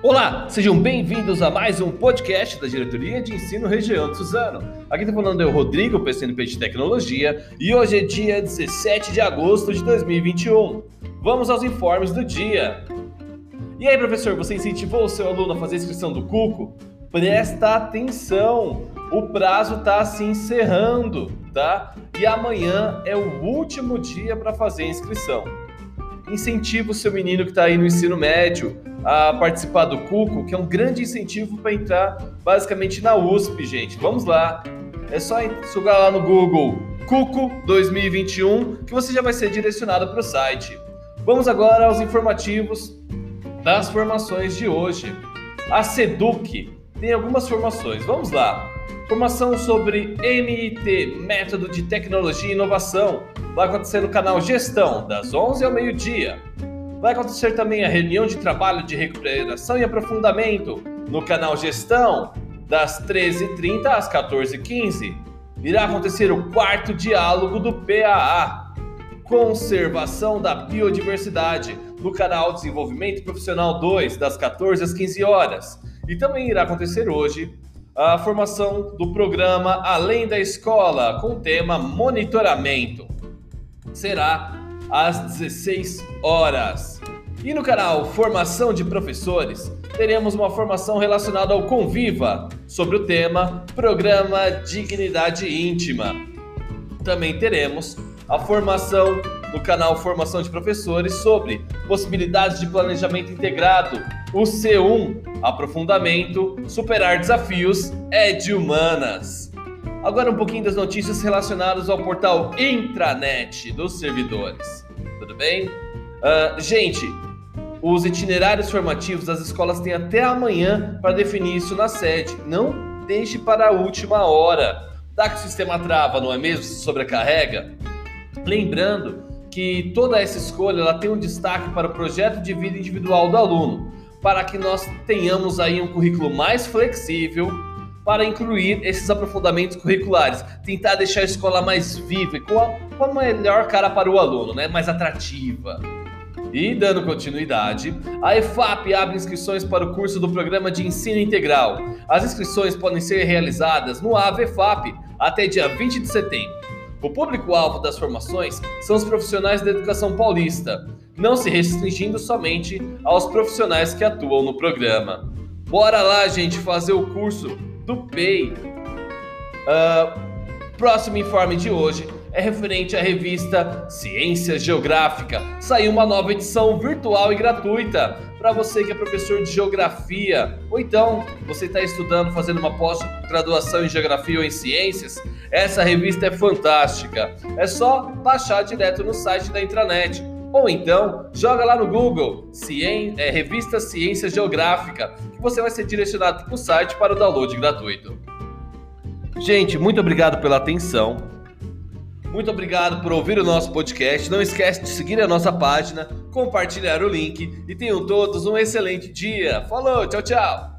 Olá, sejam bem-vindos a mais um podcast da Diretoria de Ensino Região de Suzano. Aqui está falando o Rodrigo, PCNP de Tecnologia, e hoje é dia 17 de agosto de 2021. Vamos aos informes do dia. E aí, professor, você incentivou o seu aluno a fazer a inscrição do Cuco? Presta atenção, o prazo está se encerrando, tá? E amanhã é o último dia para fazer a inscrição. Incentiva o seu menino que está aí no ensino médio a participar do Cuco, que é um grande incentivo para entrar basicamente na USP, gente. Vamos lá. É só sugar lá no Google Cuco 2021 que você já vai ser direcionado para o site. Vamos agora aos informativos das formações de hoje. A Seduc tem algumas formações. Vamos lá. Formação sobre MIT, Método de Tecnologia e Inovação. Vai acontecer no canal Gestão, das 11 ao meio-dia. Vai acontecer também a reunião de trabalho de recuperação e aprofundamento no canal Gestão, das 13h30 às 14h15. Irá acontecer o quarto diálogo do PAA, Conservação da Biodiversidade, no canal Desenvolvimento Profissional 2, das 14 às 15 horas. E também irá acontecer hoje a formação do programa Além da Escola, com o tema Monitoramento. Será às 16 horas. E no canal Formação de Professores, teremos uma formação relacionada ao Conviva, sobre o tema Programa Dignidade Íntima. Também teremos a formação no canal Formação de Professores sobre possibilidades de planejamento integrado, o C1, aprofundamento, superar desafios, é de humanas. Agora um pouquinho das notícias relacionadas ao portal intranet dos servidores. Tudo bem? Uh, gente, os itinerários formativos das escolas têm até amanhã para definir isso na sede. Não deixe para a última hora. Dá que o sistema trava, não é mesmo? Se sobrecarrega. Lembrando que toda essa escolha ela tem um destaque para o projeto de vida individual do aluno, para que nós tenhamos aí um currículo mais flexível para incluir esses aprofundamentos curriculares, tentar deixar a escola mais viva e com a, com a melhor cara para o aluno, né? mais atrativa. E dando continuidade, a EFAP abre inscrições para o curso do Programa de Ensino Integral. As inscrições podem ser realizadas no AVEFAP até dia 20 de setembro. O público-alvo das formações são os profissionais da educação paulista, não se restringindo somente aos profissionais que atuam no programa. Bora lá, gente, fazer o curso do PEI. Uh, próximo informe de hoje é referente à revista Ciência Geográfica. Saiu uma nova edição virtual e gratuita para você que é professor de geografia, ou então você está estudando, fazendo uma pós-graduação em geografia ou em ciências. Essa revista é fantástica. É só baixar direto no site da intranet ou então, joga lá no Google Cien, é, Revista Ciência Geográfica, que você vai ser direcionado para o site para o download gratuito. Gente, muito obrigado pela atenção. Muito obrigado por ouvir o nosso podcast. Não esquece de seguir a nossa página, compartilhar o link e tenham todos um excelente dia. Falou, tchau, tchau.